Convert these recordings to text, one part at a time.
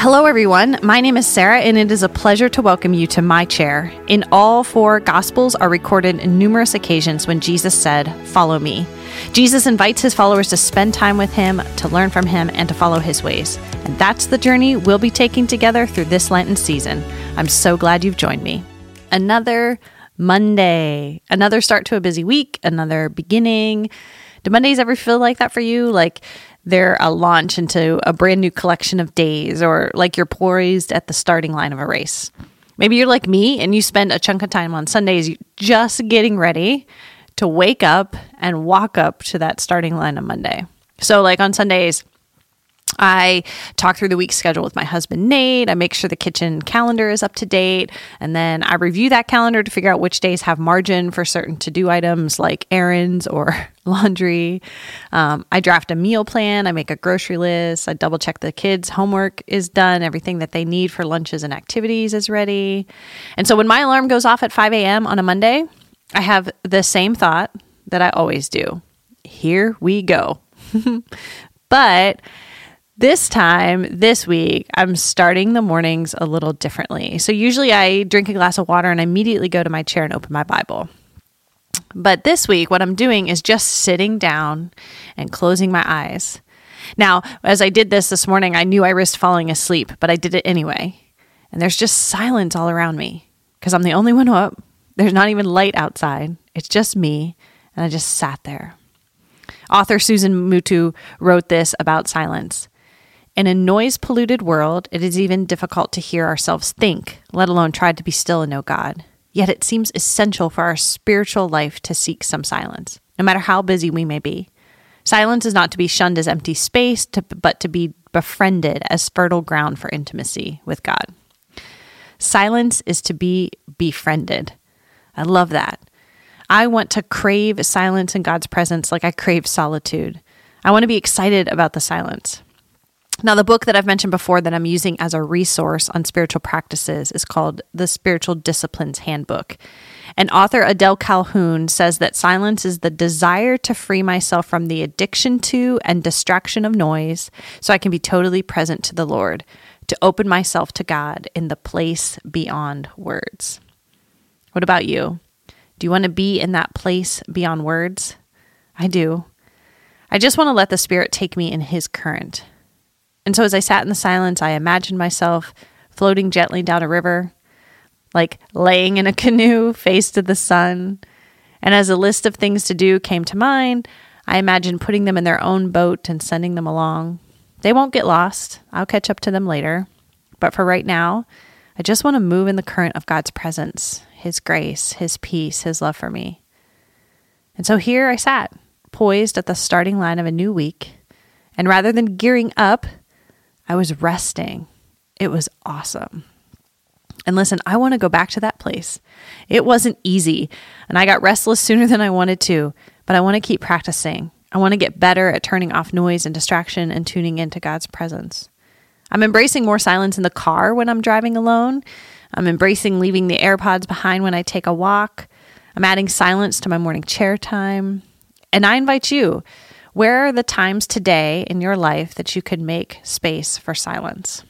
Hello, everyone. My name is Sarah, and it is a pleasure to welcome you to my chair. In all four Gospels are recorded numerous occasions when Jesus said, Follow me. Jesus invites his followers to spend time with him, to learn from him, and to follow his ways. And that's the journey we'll be taking together through this Lenten season. I'm so glad you've joined me. Another Monday, another start to a busy week, another beginning. Do Mondays ever feel like that for you? Like, they're a launch into a brand new collection of days, or like you're poised at the starting line of a race. Maybe you're like me and you spend a chunk of time on Sundays just getting ready to wake up and walk up to that starting line on Monday. So, like on Sundays, I talk through the week's schedule with my husband, Nate. I make sure the kitchen calendar is up to date. And then I review that calendar to figure out which days have margin for certain to do items like errands or laundry. Um, I draft a meal plan. I make a grocery list. I double check the kids' homework is done. Everything that they need for lunches and activities is ready. And so when my alarm goes off at 5 a.m. on a Monday, I have the same thought that I always do. Here we go. but this time, this week, I'm starting the mornings a little differently. So, usually I drink a glass of water and I immediately go to my chair and open my Bible. But this week, what I'm doing is just sitting down and closing my eyes. Now, as I did this this morning, I knew I risked falling asleep, but I did it anyway. And there's just silence all around me because I'm the only one up. There's not even light outside. It's just me. And I just sat there. Author Susan Muto wrote this about silence. In a noise polluted world, it is even difficult to hear ourselves think, let alone try to be still and know God. Yet it seems essential for our spiritual life to seek some silence, no matter how busy we may be. Silence is not to be shunned as empty space, to, but to be befriended as fertile ground for intimacy with God. Silence is to be befriended. I love that. I want to crave silence in God's presence like I crave solitude. I want to be excited about the silence. Now, the book that I've mentioned before that I'm using as a resource on spiritual practices is called The Spiritual Disciplines Handbook. And author Adele Calhoun says that silence is the desire to free myself from the addiction to and distraction of noise so I can be totally present to the Lord, to open myself to God in the place beyond words. What about you? Do you want to be in that place beyond words? I do. I just want to let the Spirit take me in His current. And so as I sat in the silence, I imagined myself floating gently down a river, like laying in a canoe, face to the sun. And as a list of things to do came to mind, I imagined putting them in their own boat and sending them along. They won't get lost. I'll catch up to them later. But for right now, I just want to move in the current of God's presence, His grace, His peace, His love for me. And so here I sat, poised at the starting line of a new week. And rather than gearing up I was resting. It was awesome. And listen, I want to go back to that place. It wasn't easy, and I got restless sooner than I wanted to, but I want to keep practicing. I want to get better at turning off noise and distraction and tuning into God's presence. I'm embracing more silence in the car when I'm driving alone. I'm embracing leaving the AirPods behind when I take a walk. I'm adding silence to my morning chair time. And I invite you where are the times today in your life that you could make space for silence?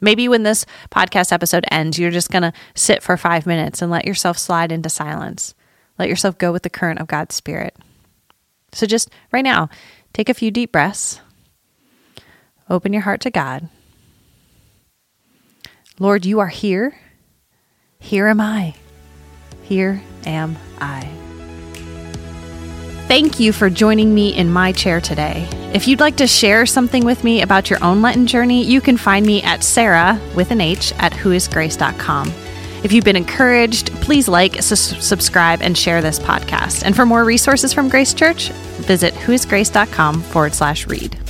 Maybe when this podcast episode ends, you're just going to sit for five minutes and let yourself slide into silence. Let yourself go with the current of God's Spirit. So, just right now, take a few deep breaths. Open your heart to God. Lord, you are here. Here am I. Here am I. Thank you for joining me in my chair today. If you'd like to share something with me about your own Lenten journey, you can find me at Sarah with an H at whoisgrace.com. If you've been encouraged, please like, su- subscribe, and share this podcast. And for more resources from Grace Church, visit whoisgrace.com forward slash read.